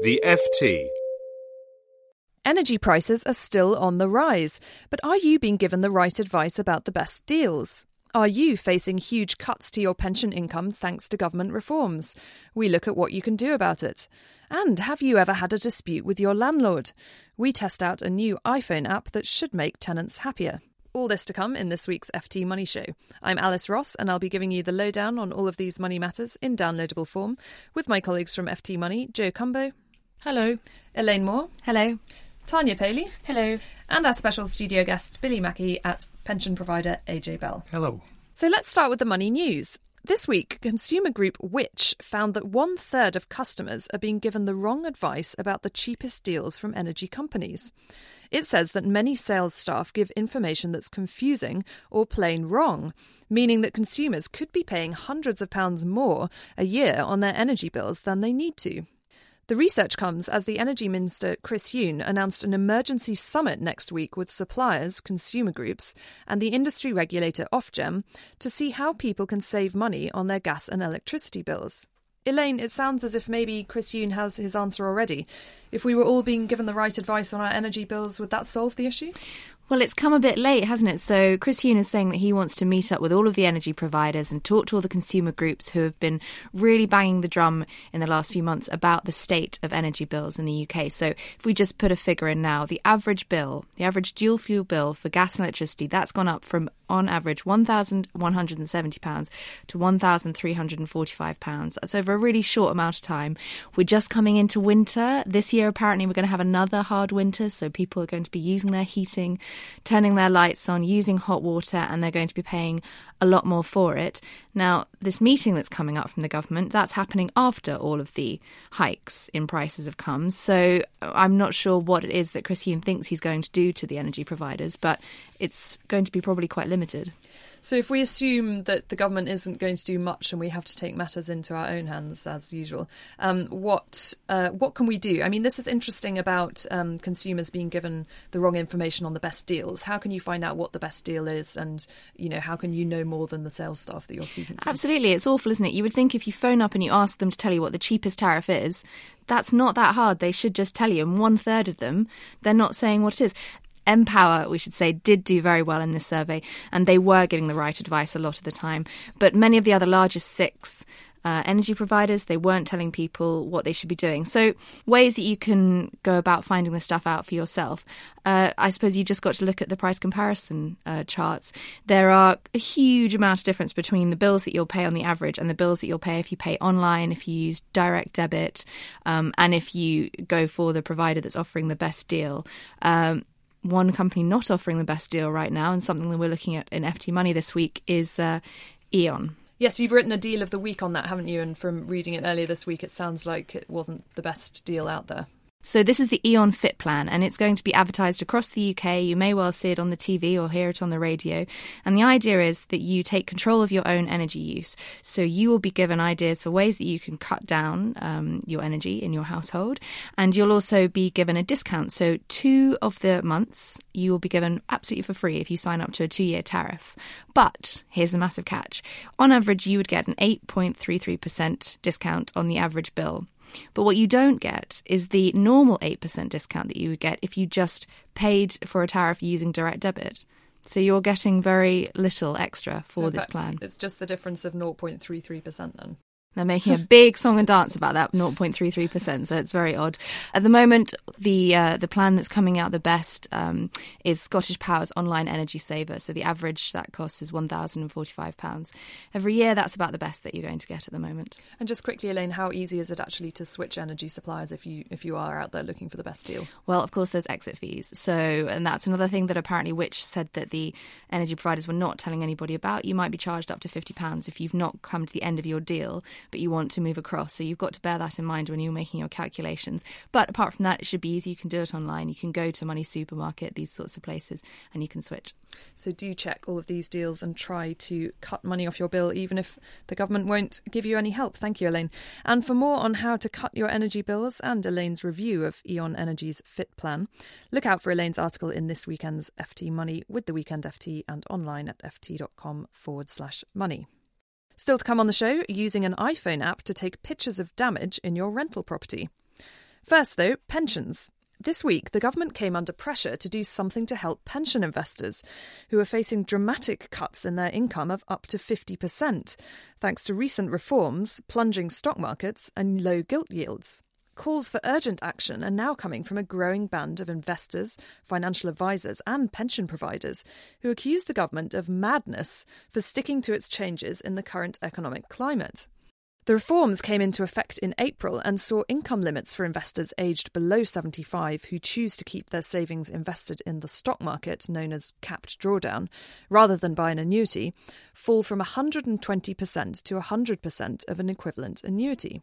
The FT. Energy prices are still on the rise, but are you being given the right advice about the best deals? Are you facing huge cuts to your pension incomes thanks to government reforms? We look at what you can do about it. And have you ever had a dispute with your landlord? We test out a new iPhone app that should make tenants happier. All this to come in this week's FT Money Show. I'm Alice Ross, and I'll be giving you the lowdown on all of these money matters in downloadable form with my colleagues from FT Money, Jo Cumbo. Hello. Elaine Moore. Hello. Tanya Powley. Hello. And our special studio guest, Billy Mackay at pension provider AJ Bell. Hello. So let's start with the money news. This week, consumer group Which found that one third of customers are being given the wrong advice about the cheapest deals from energy companies. It says that many sales staff give information that's confusing or plain wrong, meaning that consumers could be paying hundreds of pounds more a year on their energy bills than they need to. The research comes as the Energy Minister Chris Huhne announced an emergency summit next week with suppliers, consumer groups, and the industry regulator Ofgem to see how people can save money on their gas and electricity bills. Elaine, it sounds as if maybe Chris Huhne has his answer already. If we were all being given the right advice on our energy bills, would that solve the issue? Well, it's come a bit late, hasn't it? So, Chris Huhne is saying that he wants to meet up with all of the energy providers and talk to all the consumer groups who have been really banging the drum in the last few months about the state of energy bills in the UK. So, if we just put a figure in now, the average bill, the average dual fuel bill for gas and electricity, that's gone up from on average £1,170 to £1,345. That's over a really short amount of time. We're just coming into winter. This year, apparently, we're going to have another hard winter, so people are going to be using their heating turning their lights on, using hot water, and they're going to be paying a lot more for it. Now, this meeting that's coming up from the government, that's happening after all of the hikes in prices have come. So uh, I'm not sure what it is that Chris Huhne thinks he's going to do to the energy providers, but it's going to be probably quite limited. So, if we assume that the government isn't going to do much and we have to take matters into our own hands as usual, um, what uh, what can we do? I mean, this is interesting about um, consumers being given the wrong information on the best deals. How can you find out what the best deal is, and you know how can you know more than the sales staff that you're speaking to? Absolutely, it's awful, isn't it? You would think if you phone up and you ask them to tell you what the cheapest tariff is, that's not that hard. They should just tell you. And one third of them, they're not saying what it is. Npower, we should say, did do very well in this survey, and they were giving the right advice a lot of the time. But many of the other largest six uh, energy providers, they weren't telling people what they should be doing. So, ways that you can go about finding the stuff out for yourself. Uh, I suppose you just got to look at the price comparison uh, charts. There are a huge amount of difference between the bills that you'll pay on the average and the bills that you'll pay if you pay online, if you use direct debit, um, and if you go for the provider that's offering the best deal. Um, one company not offering the best deal right now, and something that we're looking at in FT Money this week, is uh, E.ON. Yes, you've written a deal of the week on that, haven't you? And from reading it earlier this week, it sounds like it wasn't the best deal out there. So this is the E.ON Fit plan, and it's going to be advertised across the UK. You may well see it on the TV or hear it on the radio. And the idea is that you take control of your own energy use. So you will be given ideas for ways that you can cut down um, your energy in your household, and you'll also be given a discount. So two of the months you will be given absolutely for free if you sign up to a two-year tariff. But here's the massive catch: on average, you would get an 8.33% discount on the average bill. But what you don't get is the normal 8% discount that you would get if you just paid for a tariff using direct debit. So you're getting very little extra for So this fact, plan. It's just the difference of 0.33% then. They're making a big song and dance about that 0.33%, so it's very odd. At the moment, the uh, the plan that's coming out the best um, is Scottish Power's online energy saver. So the average that cost is £1,045. Every year, that's about the best that you're going to get at the moment. And just quickly, Elaine, how easy is it actually to switch energy suppliers if you if you are out there looking for the best deal? Well, of course, there's exit fees. So, and that's another thing that apparently Which said that the energy providers were not telling anybody about. You might be charged up to £50 if you've not come to the end of your deal, but you want to move across. So you've got to bear that in mind when you're making your calculations. But apart from that, it should be easy. You can do it online. You can go to Money Supermarket, these sorts of places, and you can switch. So do check all of these deals and try to cut money off your bill, even if the government won't give you any help. Thank you, Elaine. And for more on how to cut your energy bills and Elaine's review of E.ON Energy's Fit Plan, look out for Elaine's article in this weekend's FT Money with the Weekend FT and online at ft.com forward slash money. Still to come on the show, using an iPhone app to take pictures of damage in your rental property. First, though, pensions. This week, the government came under pressure to do something to help pension investors, who are facing dramatic cuts in their income of up to 50%, thanks to recent reforms, plunging stock markets, and low gilt yields. Calls for urgent action are now coming from a growing band of investors, financial advisors, and pension providers who accuse the government of madness for sticking to its changes in the current economic climate. The reforms came into effect in April and saw income limits for investors aged below 75 who choose to keep their savings invested in the stock market, known as capped drawdown, rather than buy an annuity, fall from 120% to 100% of an equivalent annuity.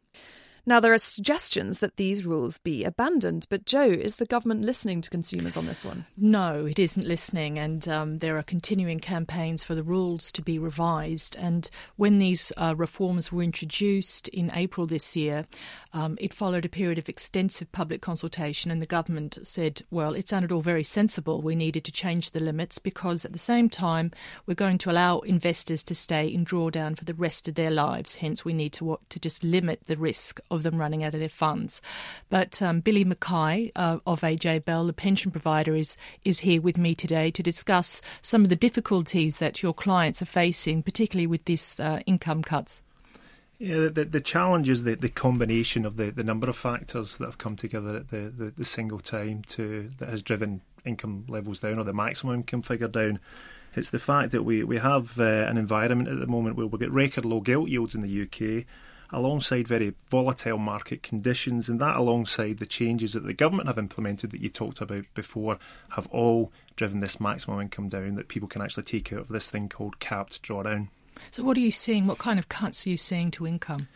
Now, there are suggestions that these rules be abandoned, but Jo, is the government listening to consumers on this one? No, it isn't listening, and um, there are continuing campaigns for the rules to be revised. And when these uh, reforms were introduced in April this year, um, it followed a period of extensive public consultation, and the government said, well, it sounded all very sensible. We needed to change the limits because at the same time, we're going to allow investors to stay in drawdown for the rest of their lives. Hence, we need to, to just limit the risk of them running out of their funds. But um, Billy Mackay uh, of AJ Bell, the pension provider, is is here with me today to discuss some of the difficulties that your clients are facing, particularly with these uh, income cuts. Yeah, the, the challenge is the, the combination of the, the number of factors that have come together at the, the, the single time to that has driven income levels down or the maximum income figure down. It's the fact that we, we have uh, an environment at the moment where we get record low gilt yields in the UK alongside very volatile market conditions, and that alongside the changes that the government have implemented that you talked about before, have all driven this maximum income down that people can actually take out of this thing called capped drawdown. So, what are you seeing? What kind of cuts are you seeing to income?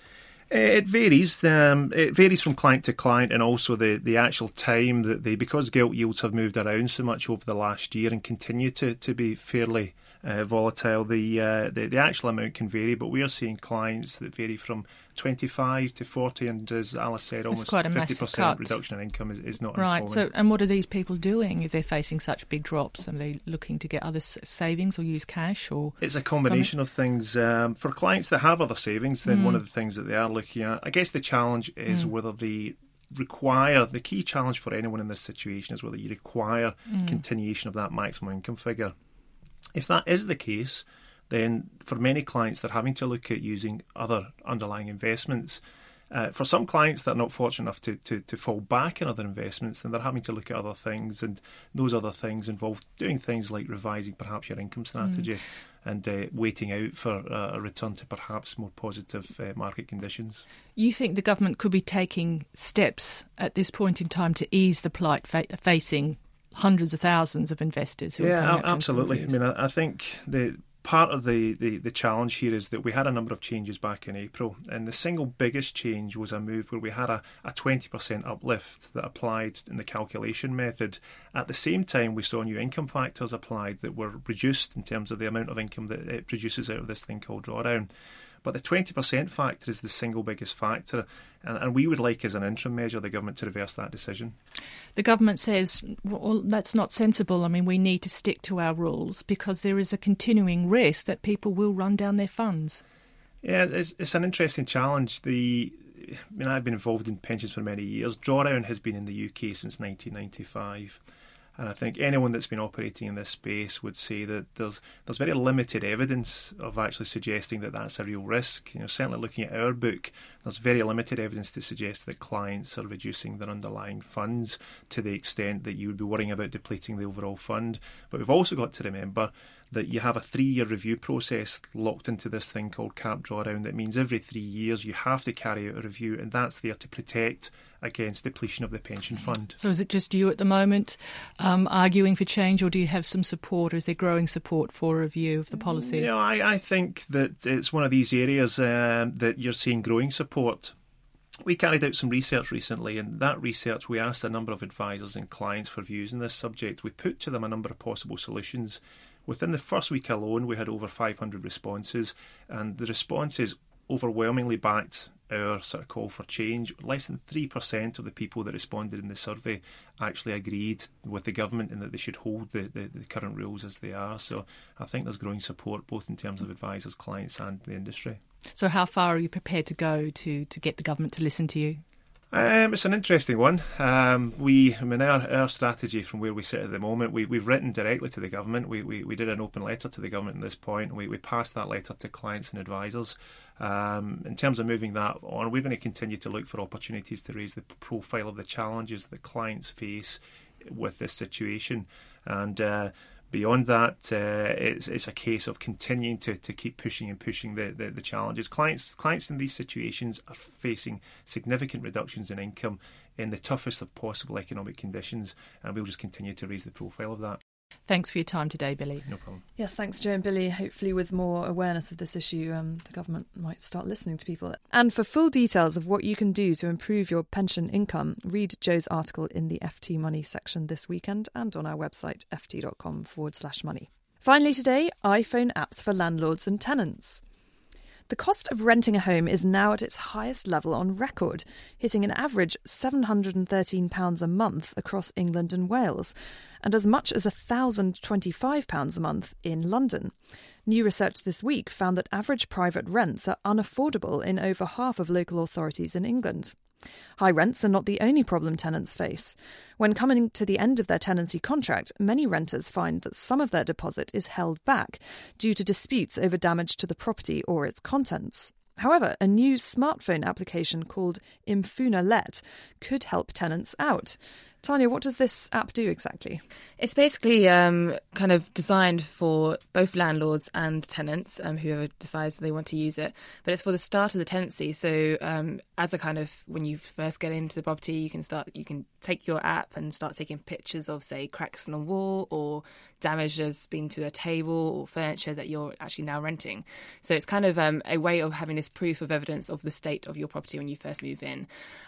It varies. Um, it varies from client to client, and also the, the actual time that they because gilt yields have moved around so much over the last year and continue to, to be fairly uh, volatile. The, uh, the the actual amount can vary, but we are seeing clients that vary from 25 to 40, and as Alice said, almost quite a 50% reduction in income is, is not right. So, and what are these people doing if they're facing such big drops? Are they looking to get other savings or use cash? Or it's a combination of things. Um, for clients that have other savings, then mm. one of the things that they are looking at, I guess, the challenge is mm. whether the require the key challenge for anyone in this situation is whether you require mm. continuation of that maximum income figure. If that is the case, then for many clients, they're having to look at using other underlying investments. Uh, for some clients that are not fortunate enough to, to, to fall back in other investments, then they're having to look at other things, and those other things involve doing things like revising perhaps your income strategy mm. and uh, waiting out for uh, a return to perhaps more positive uh, market conditions. You think the government could be taking steps at this point in time to ease the plight fa- facing hundreds of thousands of investors who yeah, are absolutely. I mean, I, I think the part of the, the, the challenge here is that we had a number of changes back in April, and the single biggest change was a move where we had a, a 20% uplift that applied in the calculation method. At the same time, we saw new income factors applied that were reduced in terms of the amount of income that it produces out of this thing called drawdown. But the 20% factor is the single biggest factor, and, and, we would like, as an interim measure, the government to reverse that decision. The government says, well, that's not sensible. I mean, we need to stick to our rules because there is a continuing risk that people will run down their funds. Yeah, it's, it's an interesting challenge. The I mean, I've been involved in pensions for many years. Drawdown has been in the UK since 1995. And I think anyone that's been operating in this space would say that there's there's very limited evidence of actually suggesting that that's a real risk. You know, certainly looking at our book, there's very limited evidence to suggest that clients are reducing their underlying funds to the extent that you would be worrying about depleting the overall fund. But we've also got to remember that you have a three year review process locked into this thing called cap drawdown. That means every three years you have to carry out a review, and that's there to protect against depletion of the pension fund. So, is it just you at the moment um, arguing for change, or do you have some support, or is there growing support for a review of the policy? You know, I, I think that it's one of these areas um, that you're seeing growing support we carried out some research recently, and that research we asked a number of advisors and clients for views on this subject. We put to them a number of possible solutions. Within the first week alone, we had over 500 responses, and the responses overwhelmingly backed our sort of call for change. Less than 3% of the people that responded in the survey actually agreed with the government in that they should hold the, the, the, current rules as they are. So I think there's growing support both in terms of advisors, clients, and the industry. So, how far are you prepared to go to, to get the government to listen to you? Um, it's an interesting one. Um, we, I mean, our, our strategy from where we sit at the moment, we, we've written directly to the government. We, we, we did an open letter to the government at this point. We, we passed that letter to clients and advisors. Um, in terms of moving that on, we're going to continue to look for opportunities to raise the profile of the challenges that clients face with this situation. And uh, beyond that, uh, it's, it's a case of continuing to, to keep pushing and pushing the, the, the, challenges. Clients clients in these situations are facing significant reductions in income in the toughest of possible economic conditions, and we'll just continue to raise the profile of that. Thanks for your time today, Billy. No problem. Yes, thanks, Jo and Billy. Hopefully, with more awareness of this issue, um, the government might start listening to people. And for full details of what you can do to improve your pension income, read Jo's article in the FT Money section this weekend and on our website, ft.com forward slash money. Finally, today, iPhone apps for landlords and tenants. The cost of renting a home is now at its highest level on record, hitting an average £713 a month across England and Wales, and as much as £1,025 a month in London. New research this week found that average private rents are unaffordable in over half of local authorities in England. High rents are not the only problem tenants face. When coming to the end of their tenancy contract, many renters find that some of their deposit is held back due to disputes over damage to the property or its contents. However, a new smartphone application called Imfuna Let could help tenants out. Tanya, what does this app do exactly? It's basically um, kind of designed for both landlords and tenants, um, whoever decides they want to use it. But it's for the start of the tenancy. So, um, as a kind of when you first get into the property, you can start, you can take your app and start taking pictures of, say, cracks in a wall or damage that's been to a table or furniture that you're actually now renting. So, it's kind of um, a way of having this proof of evidence of the state of your property when you first move in.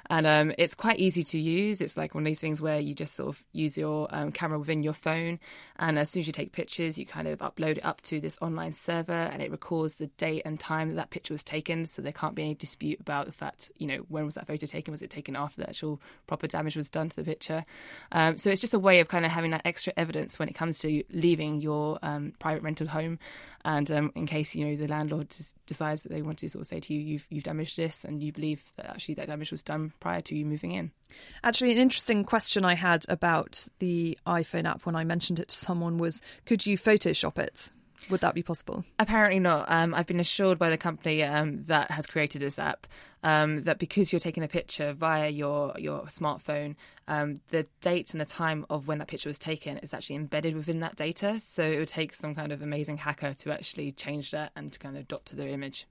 And um, it's quite easy to use. It's like one of these things where you just sort of use your um, camera within your phone, and as soon as you take pictures, you kind of upload it up to this online server, and it records the date and time that that picture was taken. So there can't be any dispute about the fact, you know, when was that photo taken? Was it taken after the actual proper damage was done to the picture? Um, so it's just a way of kind of having that extra evidence when it comes to leaving your um, private rental home, and um, in case you know the landlord decides that they want to sort of say to you, you've you've damaged this, and you believe that actually that damage was done prior to you moving in. Actually, an interesting question I had about the iPhone app when I mentioned it to someone was could you Photoshop it? Would that be possible? Apparently not. Um, I've been assured by the company um, that has created this app um, that because you're taking a picture via your your smartphone, um, the date and the time of when that picture was taken is actually embedded within that data. So it would take some kind of amazing hacker to actually change that and to kind of dot to the image.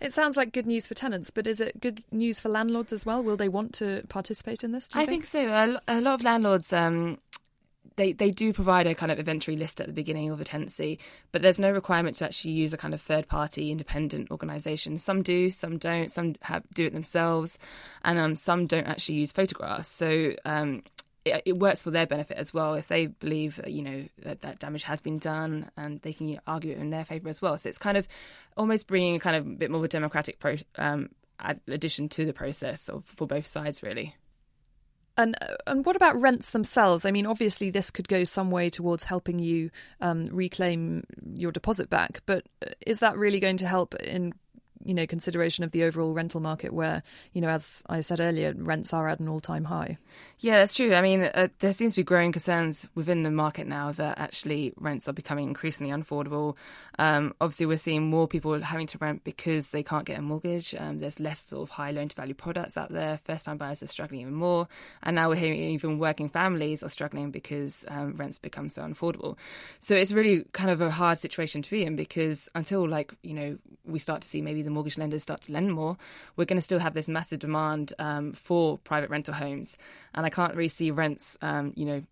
It sounds like good news for tenants, but is it good news for landlords as well? Will they want to participate in this? I think? think? so. A, a, lot of landlords. Um, they, they do provide a kind of inventory list at the beginning of a tenancy, but there's no requirement to actually use a kind of third party independent organisation. Some do, some don't, some have, do it themselves, and um, some don't actually use photographs. So um, it, it, works for their benefit as well if they believe you know that, that damage has been done and they can argue it in their favour as well so it's kind of almost bringing a kind of bit more of a democratic pro, um, addition to the process for both sides really and and what about rents themselves? I mean, obviously, this could go some way towards helping you um, reclaim your deposit back. But is that really going to help in you know consideration of the overall rental market, where you know, as I said earlier, rents are at an all-time high. Yeah, that's true. I mean, uh, there seems to be growing concerns within the market now that actually rents are becoming increasingly unaffordable. Um, obviously, we're seeing more people having to rent because they can't get a mortgage. Um, there's less sort of high loan to value products out there. First time buyers are struggling even more. And now we're hearing even working families are struggling because um, rents become so unaffordable. So it's really kind of a hard situation to be in because until, like, you know, we start to see maybe the mortgage lenders start to lend more, we're going to still have this massive demand um, for private rental homes. And I can't really see rents, um, you know,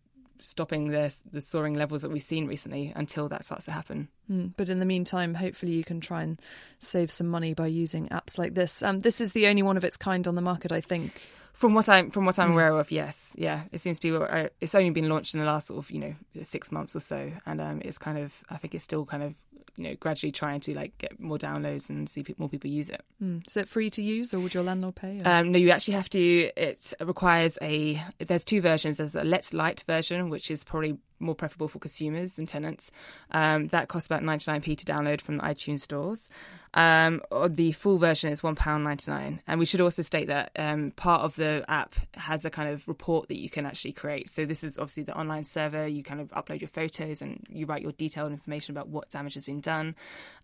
stopping the the soaring levels that we've seen recently until that starts to happen. Mm, but in the meantime, hopefully you can try and save some money by using apps like this. Um, this is the only one of its kind on the market, I think. From what I'm from what I'm mm. aware of, yes, yeah, it seems to be. Uh, it's only been launched in the last sort of you know six months or so, and um, it's kind of I think it's still kind of you know gradually trying to like get more downloads and see more people use it. Mm. Is it free to use, or would your landlord pay? Um, no, you actually have to. It requires a. There's two versions. There's a Let's Light version, which is probably more preferable for consumers and tenants. Um, that costs about 99p to download from the iTunes stores. Um, the full version is £1.99. And we should also state that um, part of the app has a kind of report that you can actually create. So this is obviously the online server. You kind of upload your photos and you write your detailed information about what damage has been done.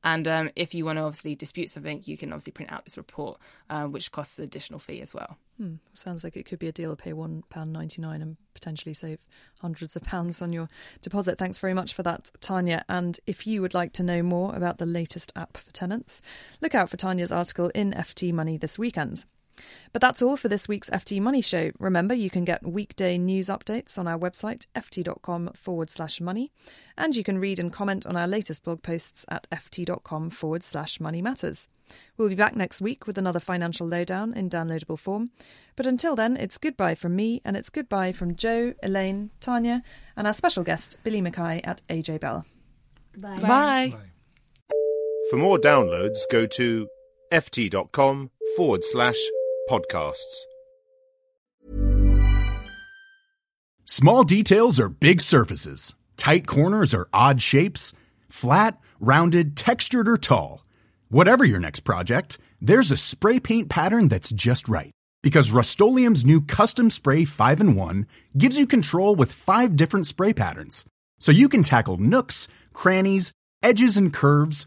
And um, if you want to obviously dispute something, you can obviously print out this report, uh, which costs an additional fee as well. Hmm. Sounds like it could be a deal. To pay £1.99 and potentially save hundreds of pounds on your deposit. Thanks very much for that, Tanya. And if you would like to know more about the latest app for tenants, look out for Tanya's article in FT Money this weekend. But that's all for this week's FT Money Show. Remember, you can get weekday news updates on our website, ft.com forward slash money, and you can read and comment on our latest blog posts at ft.com forward slash money matters. We'll be back next week with another financial lowdown in downloadable form. But until then, it's goodbye from me, and it's goodbye from Jo, Elaine, Tanya, and our special guest, Billy Mackay at AJ Bell. Bye. Bye. Bye. For more downloads, go to ft.com forward slash podcasts. Small details are big surfaces, tight corners are odd shapes, flat, rounded, textured, or tall. Whatever your next project, there's a spray paint pattern that's just right. Because Rust-Oleum Custom Spray 5 and 1 gives you control with five different spray patterns. So you can tackle nooks, crannies, edges, and curves